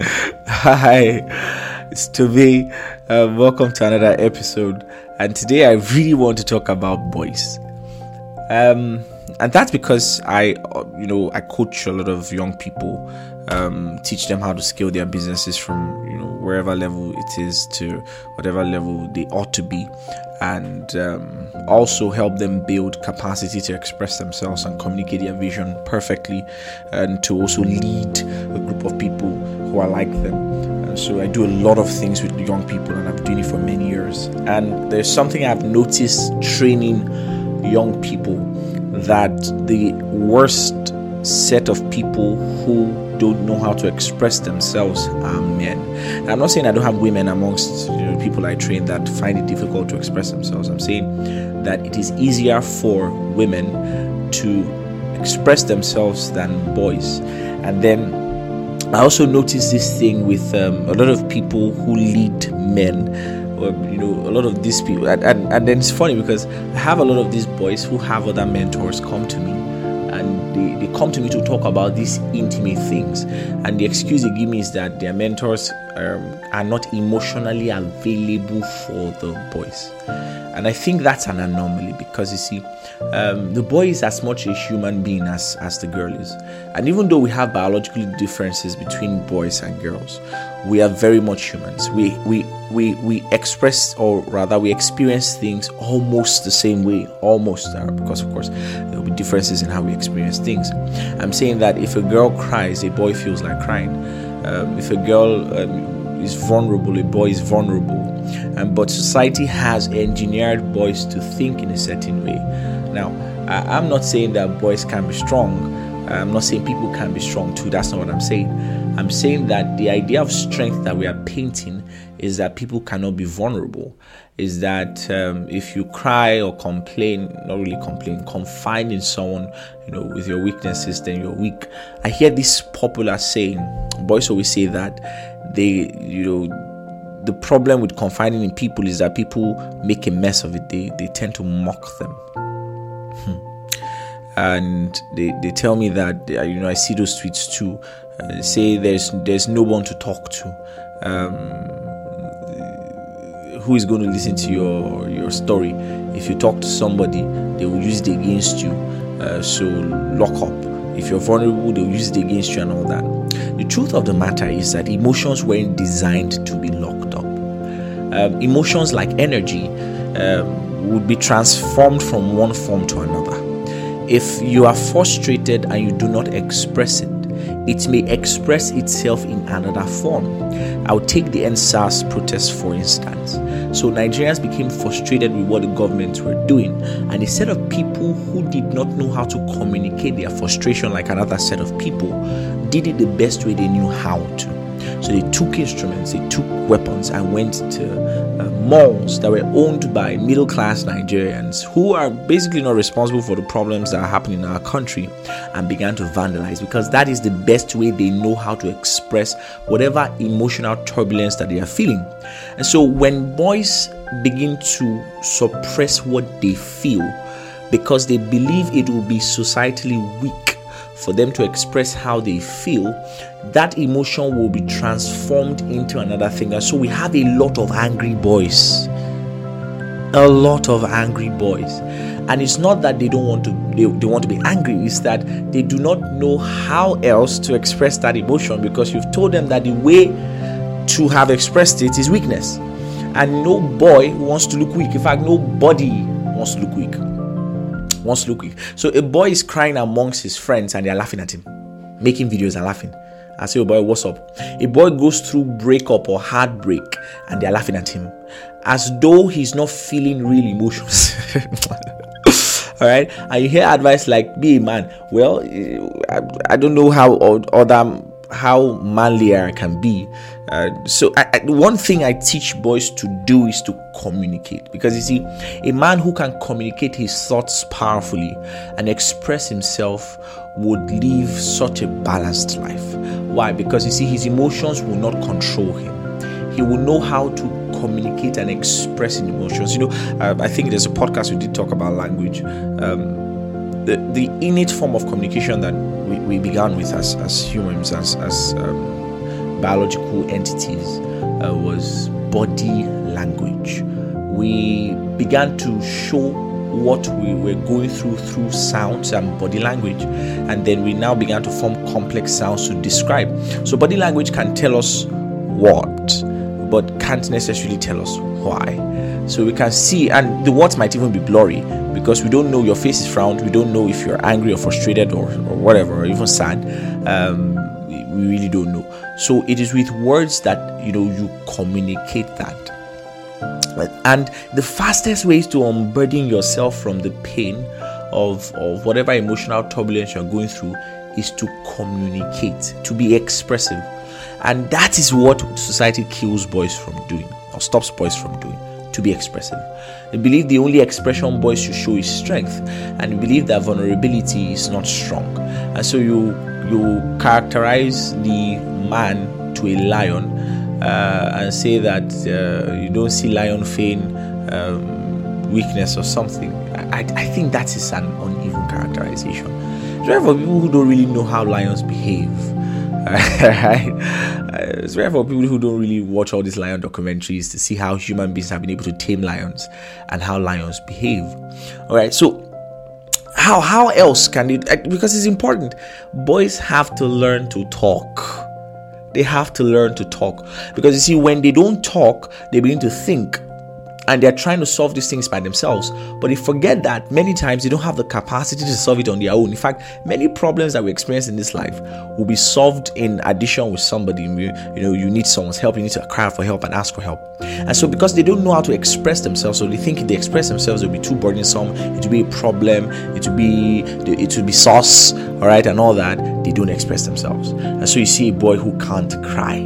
Hi, it's Toby. Uh, welcome to another episode. And today I really want to talk about boys. Um, and that's because I, you know, I coach a lot of young people, um, teach them how to scale their businesses from, you know, wherever level it is to whatever level they ought to be, and um, also help them build capacity to express themselves and communicate their vision perfectly, and to also lead a group of people who are like them. And so I do a lot of things with young people, and I've been doing it for many years. And there's something I've noticed training young people that the worst set of people who don't know how to express themselves are men. And I'm not saying I don't have women amongst you know, people I train that find it difficult to express themselves. I'm saying that it is easier for women to express themselves than boys. And then I also notice this thing with um, a lot of people who lead men or you know a lot of these people and, and, and then it's funny because i have a lot of these boys who have other mentors come to me and they, they come to me to talk about these intimate things. And the excuse they give me is that their mentors um, are not emotionally available for the boys and i think that's an anomaly because you see um, the boy is as much a human being as, as the girl is. And even though we have biological differences between boys and girls we are very much humans. We we we, we express or rather we experience things almost the same way almost uh, because of course there will be differences in how we experience things. I'm saying that if a girl cries a boy feels like crying. Um, if a girl um, is vulnerable a boy is vulnerable um, but society has engineered boys to think in a certain way. Now I, i'm not saying that boys can be strong. I'm not saying people can be strong too. That's not what i'm saying. I'm saying that the idea of strength that we are painting is that people cannot be vulnerable. Is that um, if you cry or complain not really complain confide in someone you know with your weaknesses then you're weak. I hear this popular saying boys always say that they you know the problem with confiding in people is that people make a mess of it. They, they tend to mock them. Hmm. and they, they tell me that you know i see those tweets too. Uh, say there's there's no one to talk to. Um, who is going to listen to your your story? If you talk to somebody they will use it against you. Uh, so lock up. If you're vulnerable they'll use it against you and all that the truth of the matter is that emotions weren't designed to be locked up um, emotions like energy um, would be transformed from one form to another if you are frustrated and you do not express it it may express itself in another form. I'll take the EndSARS protest for instance. So Nigerians became frustrated with what the government were doing, and a set of people who did not know how to communicate their frustration like another set of people did it the best way they knew how to. So they took instruments, they took weapons, and went to uh, malls that were owned by middle class Nigerians who are basically not responsible for the problems that are happening in our country and began to vandalize because that is the best way they know how to express whatever emotional turbulence that they are feeling. And so when boys begin to suppress what they feel because they believe it will be societally weak for them to express how they feel, that emotion will be transformed into another thing. And so we have a lot of angry boys. A lot of angry boys. And it's not that they don't want to they, they want to be angry, it's that they do not know how else to express that emotion because you've told them that the way to have expressed it is weakness. And no boy wants to look weak. In fact, nobody wants to look weak look weak. So a boy is crying amongst his friends and they're laughing at him, making videos and laughing. I say, oh boy, what's up? A boy goes through breakup or heartbreak and they're laughing at him as though he's not feeling real emotions. all right and you hear advice like be a man well eh, i, I don't know how other how I can be. Uh, so, I, I, one thing I teach boys to do is to communicate because you see, a man who can communicate his thoughts powerfully and express himself would live such a balanced life. Why? Because you see, his emotions will not control him. He will know how to communicate and express emotions. You know, uh, I think there's a podcast we did talk about language. Um, the, innate form of communication that we, we began with as, as humans, as, as um, biological entities uh, was body language. We began to show what we were going through through sounds and body language, and then we now began to form complex sounds to describe. So, body language can tell us what, but can't necessarily tell us why. So, we can see, and the words might even be blurry because we don't know your face is frowned, we don't know if you're angry or frustrated or, or whatever, or even sad. Um, we really don't know. So, it is with words that you know you communicate that and the fastest ways to unburden yourself from the pain of, of whatever emotional turbulence you're going through is to communicate, to be expressive. And that is what society kills boys from doing, or stops boys from doing, to be expressive. They believe the only expression boys should show is strength, and believe that vulnerability is not strong. And so you you characterize the man to a lion uh, and say that uh, you don't see lion feign um, weakness or something. I, I think that is an uneven characterization. Rare for people who don't really know how lions behave. it's rare for people who don't really watch all these lion documentaries to see how human beings have been able to tame lions and how lions behave. All right, so how how else can it? Because it's important. Boys have to learn to talk they have to learn to talk. Because you see, when they don't talk, they begin to think and they're trying to solve these things by themselves. But they forget that many times they don't have the capacity to solve it on their own. In fact, many problems that we experience in this life will be solved in addition with somebody. You, know, you need someone's help, you need to cry for help and ask for help. And so, because they don't know how to express themselves, so they think if they express themselves, it will be too burdensome, it will be a problem, it will be it will be sauce, all right, and all that. They don't express themselves. And so, you see a boy who can't cry,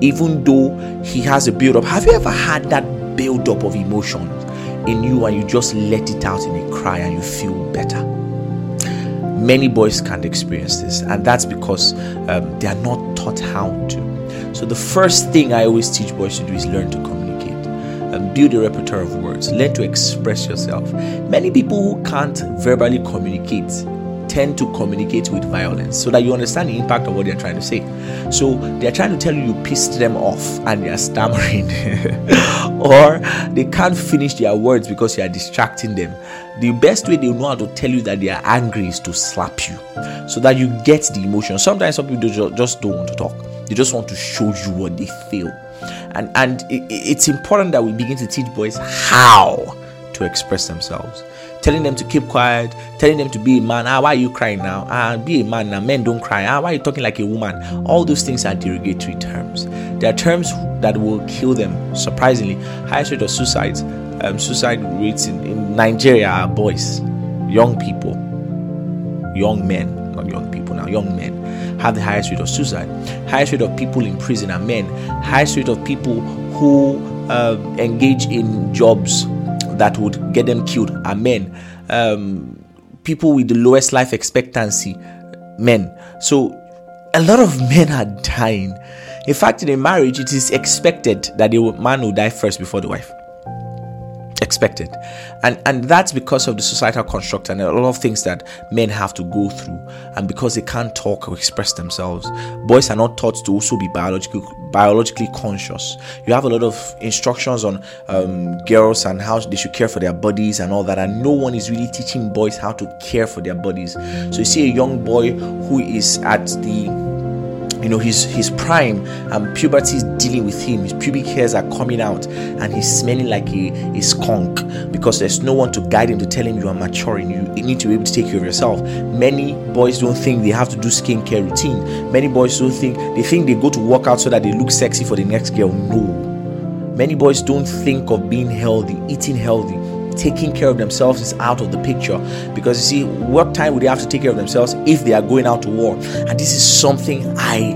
even though he has a build up. Have you ever had that build up of emotions in you and you just let it out in a cry and you feel better? Many boys can't experience this, and that's because um, they are not taught how to. So, the first thing I always teach boys to do is learn to communicate and build a repertoire of words, learn to express yourself. Many people who can't verbally communicate tend to communicate with violence so that you understand the impact of what they're trying to say. So they're trying to tell you you pissed them off and they're stammering, or they can't finish their words because you are distracting them. The best way they know how to tell you that they are angry is to slap you so that you get the emotion. Sometimes some people just don't want to talk, they just want to show you what they feel. And, and it, it's important that we begin to teach boys how to express themselves telling them to keep quiet, telling them to be a man. Ah, why are you crying now? Ah, be a man now. Men don't cry. Ah, why are you talking like a woman? All those things are derogatory terms. They are terms that will kill them. Surprisingly, highest rate of suicides, um, suicide rates in, in Nigeria are boys, young people, young men, not young people now, young men have the highest rate of suicide. Highest rate of people in prison are men. Highest rate of people who uh, engage in jobs that would get them killed are men. Um, people with the lowest life expectancy, men. So a lot of men are dying. In fact, in a marriage, it is expected that the man will die first before the wife expected. And and that's because of the societal construct and a lot of things that men have to go through. And because they can't talk or express themselves boys are not taught to also be biologically biologically conscious. You have a lot of instructions on um, girls and how they should care for their bodies and all that and no one is really teaching boys how to care for their bodies. So you see a young boy who is at the you know his his prime and puberty is dealing with him. His pubic hairs are coming out and he's smelling like a, a skunk because there's no one to guide him to tell him you are maturing you need to be able to take care of yourself. Many boys don't think they have to do skincare routine. Many boys don't think they think they go to work out so that they look sexy for the next girl. No. Many boys don't think of being healthy eating healthy taking care of themselves is out of the picture. Because you see what time would they have to take care of themselves if they are going out to war? And this is something i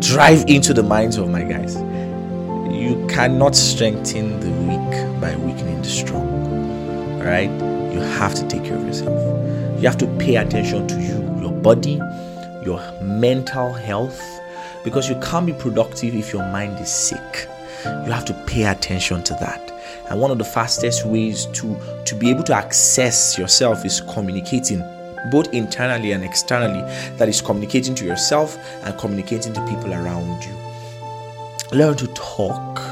drive into the minds of my guys. You cannot strengthen the weak by weakening the strong right you have to take care of yourself. You have to pay attention to you your body your mental health. Because you can't be productive if your mind is sick. You have to pay attention to that and one of the fastest ways to to be able to access yourself is communicating both internally and externally that is communicating to yourself and communicating to people around you. Learn to talk.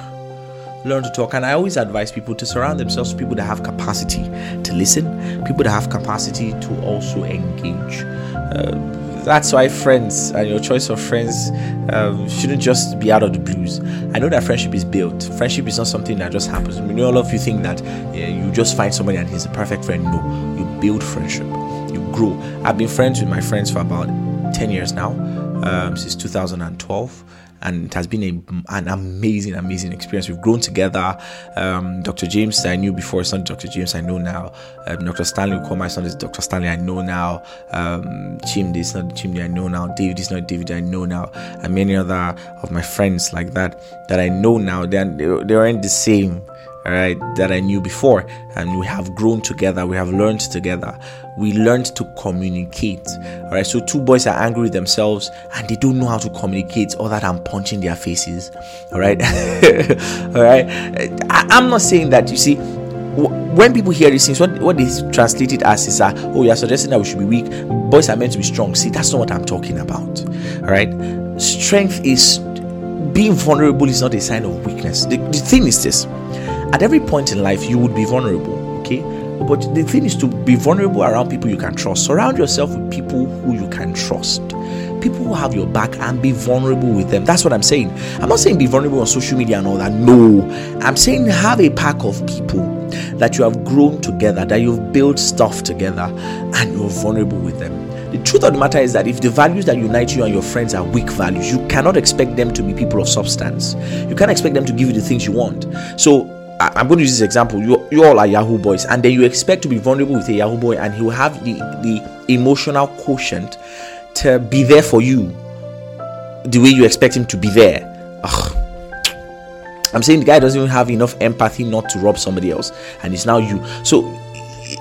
Learn to talk. And i always advise people to surround themselves with people that have capacity to listen people that have capacity to also engage. Uh, that's why friends and your choice of friends um, shouldn't just be out of the blues. I know that friendship is built. Friendship is not something that just happens. I mean, all of you think that yeah, you just find somebody and he's a perfect friend. No, you build friendship, you grow. I've been friends with my friends for about 10 years now, um, since 2012 and it has been a, an amazing, amazing experience. We've grown together. Um, Dr. James, I knew before, not Dr. James I know now. Um, Dr. Stanley Ukoma, it's not Dr. Stanley I know now. Um, Chimdi, it's not Chimdi I know now. David is not David I know now. And many other of my friends like that that I know now, they're, they aren't the same all right, that I knew before. And we have grown together, we have learned together, we learned to communicate. All right, so two boys are angry with themselves and they don't know how to communicate other than punching their faces. All right, all right. I, am not saying that you see. When people hear these things, what, what they translate it as is that, oh, you're suggesting that we should be weak. Boys are meant to be strong. See, that's not what I'm talking about. All right. Strength is being vulnerable is not a sign of weakness. The, the thing is this at every point in life, you would be vulnerable, okay? But the thing is to be vulnerable around people you can trust. Surround yourself with people who you can trust. People who have your back and be vulnerable with them. That's what I'm saying. I'm not saying be vulnerable on social media and all that. No. I'm saying have a pack of people that you have grown together, that you've built stuff together, and you're vulnerable with them. The truth of the matter is that if the values that unite you and your friends are weak values, you cannot expect them to be people of substance. You can't expect them to give you the things you want. So I, am going to use this example. You, you all are Yahoo boys, and then you expect to be vulnerable with a Yahoo boy, and he will have the, the emotional quotient to be there for you the way you expect him to be there. Ugh. I'm saying the guy doesn't even have enough empathy not to rob somebody else, and it's now you. So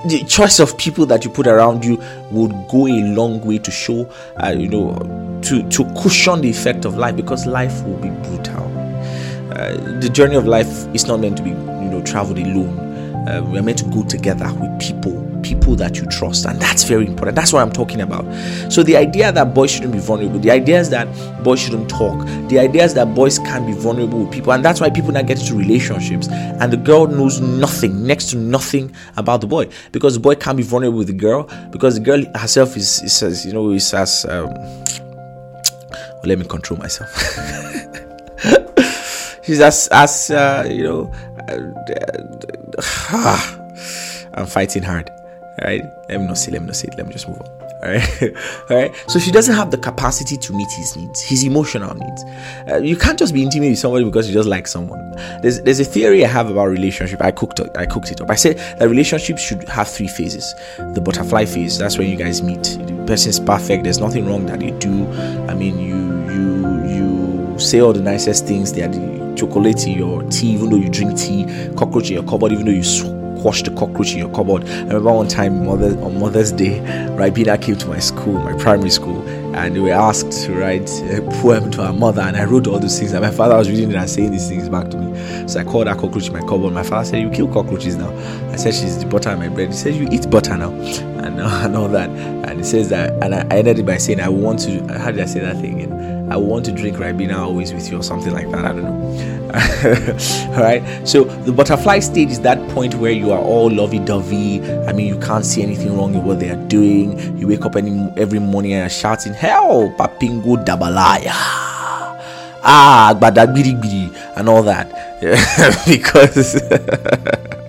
the choice of people that you put around you would go a long way to show, uh, you know, to to cushion the effect of life because life will be brutal. Uh, the journey of life is not meant to be, you know, traveled alone. Uh, we are meant to go together with people, people that you trust, and that's very important. That's what I'm talking about. So the idea that boys shouldn't be vulnerable, the idea is that boys shouldn't talk, the idea is that boys can't be vulnerable with people, and that's why people now get into relationships, and the girl knows nothing, next to nothing about the boy, because the boy can't be vulnerable with the girl, because the girl herself is, is as you know, is as um, well, let me control myself. she's as as uh, you know uh, i'm fighting hard all right? Let me not say let me not say it let me just move on all right? All right? So she doesn't have the capacity to meet his needs his emotional needs. Uh, you can't just be intimate with somebody because you just like someone. There's there's a theory i have about relationship. I cooked i cooked it up. I said that relationships should have three phases. The butterfly phase that's when you guys meet. The person's perfect. There's nothing wrong that you do. I mean you you you say all the nicest things. They are the chocolate in your tea, even though you drink tea, cockroach in your cupboard, even though you squash the cockroach in your cupboard. I remember one time Mother, on Mother's Day, Ribena came to my school, my primary school, and they were asked to write a poem to our mother, and I wrote all those things. And my father was reading it and saying these things back to me. So I called that cockroach in my cupboard. My father said, "You kill cockroaches now." I said, "She's the butter in my bread." He said, "You eat butter now," and, uh, and all that. And he says that, and I, ended it by saying, "I want to." How did I say that thing again? I want to drink Ribena always with you or something like that. I don't know. all right. So the butterfly stage is that point where you are all lovey-dovey. I mean, you can't see anything wrong with what they are doing. You wake up any, every morning and are shouting, Hell, Papingo Dabalaya!" Ah, Gbadagbiri and all that, because.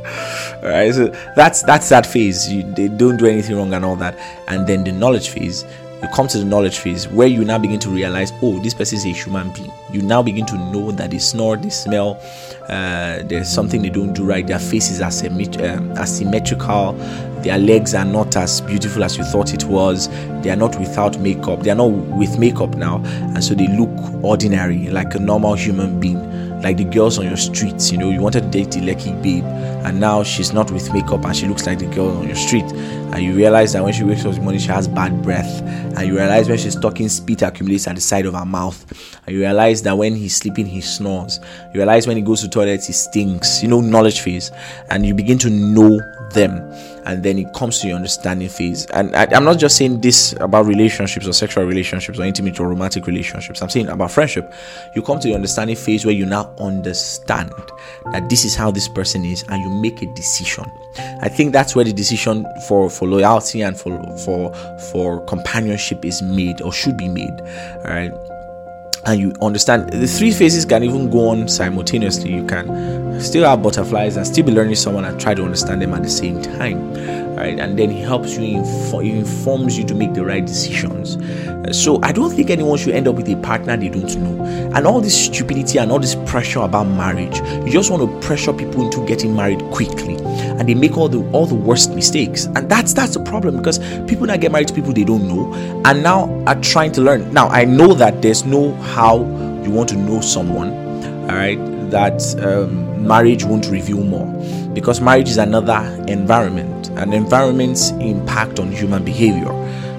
all right so that's that's that phase you, they don't do anything wrong and all that and then the knowledge phase you come to the knowledge phase where you now begin to realize, oh, this person is a human being. You now begin to know that they snore, they smell, uh, there's something they don't do right. Their faces are um, asymmetrical. Their legs are not as beautiful as you thought it was. They are not without makeup. They are not with makeup now, and so they look ordinary, like a normal human being like the girls on your streets. You know, you wanted to date the lucky babe, and now she's not with makeup and she looks like the girl on your street. And you realize that when she wakes up in the morning, she has bad breath. And you realize when she's talking, spit accumulates at the side of her mouth. And you realize that when he's sleeping, he snores. You realize when he goes to toilet, he stinks. You know, knowledge phase. And you begin to know them and then it comes to your understanding phase. And I, am not just saying this about relationships or sexual relationships or intimate or romantic relationships. I'm saying about friendship. You come to the understanding phase where you now understand that this is how this person is and you make a decision. I think that's where the decision for for loyalty and for for for companionship is made or should be made all right and you understand the three phases can even go on simultaneously. You can still have butterflies and still be learning someone and try to understand them at the same time right? And then he helps you he informs you to make the right decisions. So i don't think anyone should end up with a partner they don't know. And all this stupidity and all this pressure about marriage you just want to pressure people into getting married quickly and they make all the all the worst mistakes and that's that's the problem because people that get married to people they don't know and now are trying to learn now i know that there's no how you want to know someone all right that um, marriage won't reveal more because marriage is another environment and environment's impact on human behavior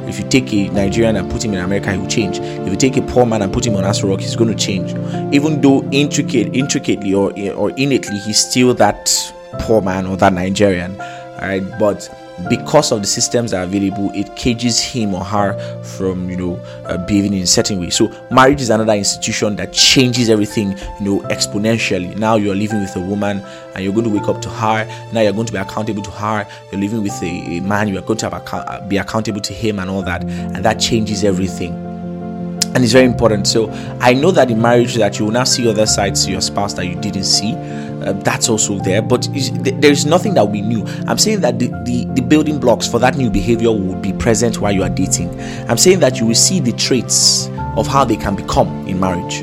if you take a Nigerian and put him in America, he will change. If you take a poor man and put him on Aso Rock, he's going to change. Even though intricate, intricately or or innately, he's still that poor man or that Nigerian. All right, but because of the systems that are available, it cages him or her from you know uh, behaving in a certain way. So marriage is another institution that changes everything you know exponentially. Now you're living with a woman and you're going to wake up to her. Now you're going to be accountable to her. You're living with a, a man. You are going to account- uh, be accountable to him and all that, and that changes everything and it's very important so i know that in marriage that you will now see other sides to your spouse that you didn't see uh, that's also there but there's nothing that we knew. i'm saying that the, the, the building blocks for that new behavior will be present while you are dating. I'm saying that you will see the traits of how they can become in marriage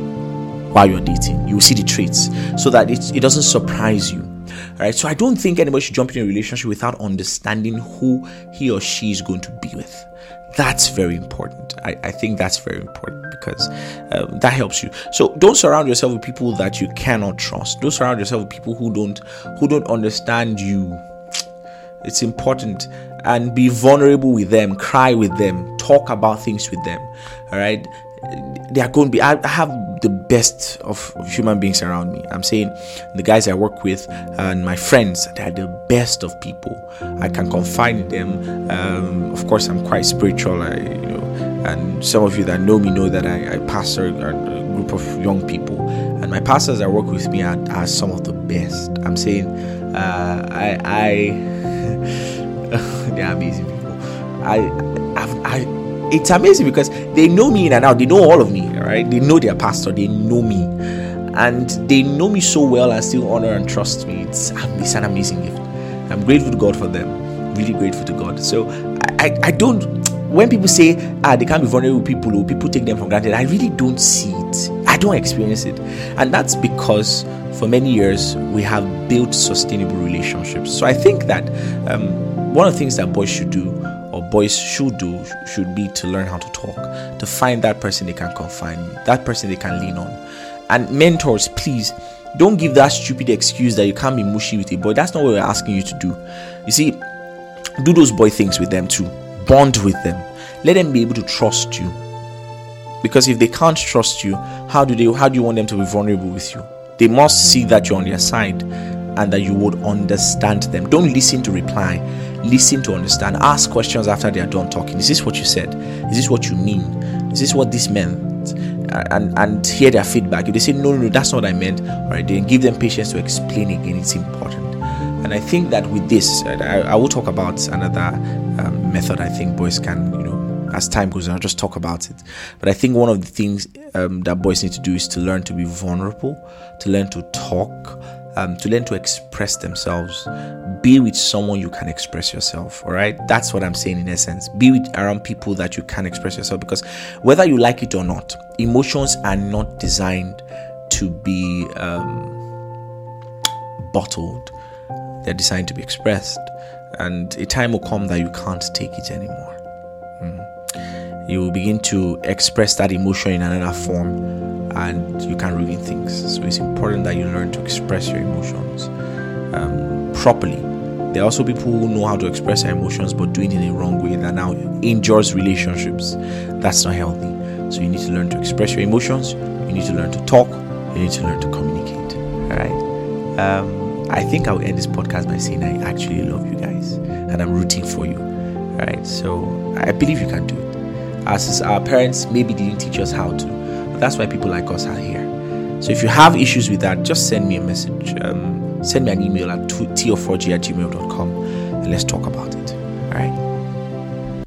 while you're dating. You will see the traits so that it, it doesn't surprise you. All right so i don't think anybody should jump in a relationship without understanding who he or she is going to be with that's very important. I, I think that's very important because um, that helps you. So don't surround yourself with people that you cannot trust. Don't surround yourself with people who don't who don't understand you. It's important. And be vulnerable with them. Cry with them. Talk about things with them. All right they are going to be i have the best of, of, human beings around me. I'm saying the guys i work with and my friends they're the best of people. I can confide in them. Um, of course i'm quite spiritual I, you know and some of you that know me know that i, I pastor a, a, group of young people. And my pastors that work with me are, are some of the best. I'm saying uh, i i they're amazing people. I I've, i it's amazing because they know me in and out. They know all of me, right? They know their pastor. They know me, and they know me so well and still honor and trust me. It's it's an amazing gift. I'm grateful to God for them. Really grateful to God. So I I, I don't. When people say ah they can't be vulnerable with people or people take them for granted, I really don't see it. I don't experience it, and that's because for many years we have built sustainable relationships. So I think that um, one of the things that boys should do boys should do should be to learn how to talk, to find that person they can confide that person they can lean on. And mentors, please don't give that stupid excuse that you can't be mushy with a boy. That's not what we're asking you to do. You see, do those boy things with them too. Bond with them. Let them be able to trust you. Because if they can't trust you, how do they how do you want them to be vulnerable with you? They must see that you're on their side and that you would understand them. Don't listen to reply listen to understand ask questions after they are done talking. Is this what you said? Is this what you mean? Is this what this meant? And and hear their feedback. If they say no no, no that's not what i meant all right then give them patience to explain again. It's important. And i think that with this i, I will talk about another um, method i think boys can you know as time goes on, I'll just talk about it. But I think one of the things um, that boys need to do is to learn to be vulnerable, to learn to talk, um, to learn to express themselves. Be with someone you can express yourself. All right, that's what I'm saying in essence. Be with around people that you can express yourself because whether you like it or not, emotions are not designed to be um, bottled. They're designed to be expressed, and a time will come that you can't take it anymore. Mm. You will begin to express that emotion in another form and you can ruin things. So it's important that you learn to express your emotions um, properly. There are also people who know how to express their emotions but doing it in a wrong way that now injures relationships. That's not healthy. So you need to learn to express your emotions. You need to learn to talk. You need to learn to communicate. All right. Um, I think I'll end this podcast by saying I actually love you guys and I'm rooting for you. All right. So I believe you can do it. As our parents maybe didn't teach us how to, that's why people like us are here. So if you have issues with that, just send me a message. Um, send me an email at t4g at gmail.com and let's talk about it. All right.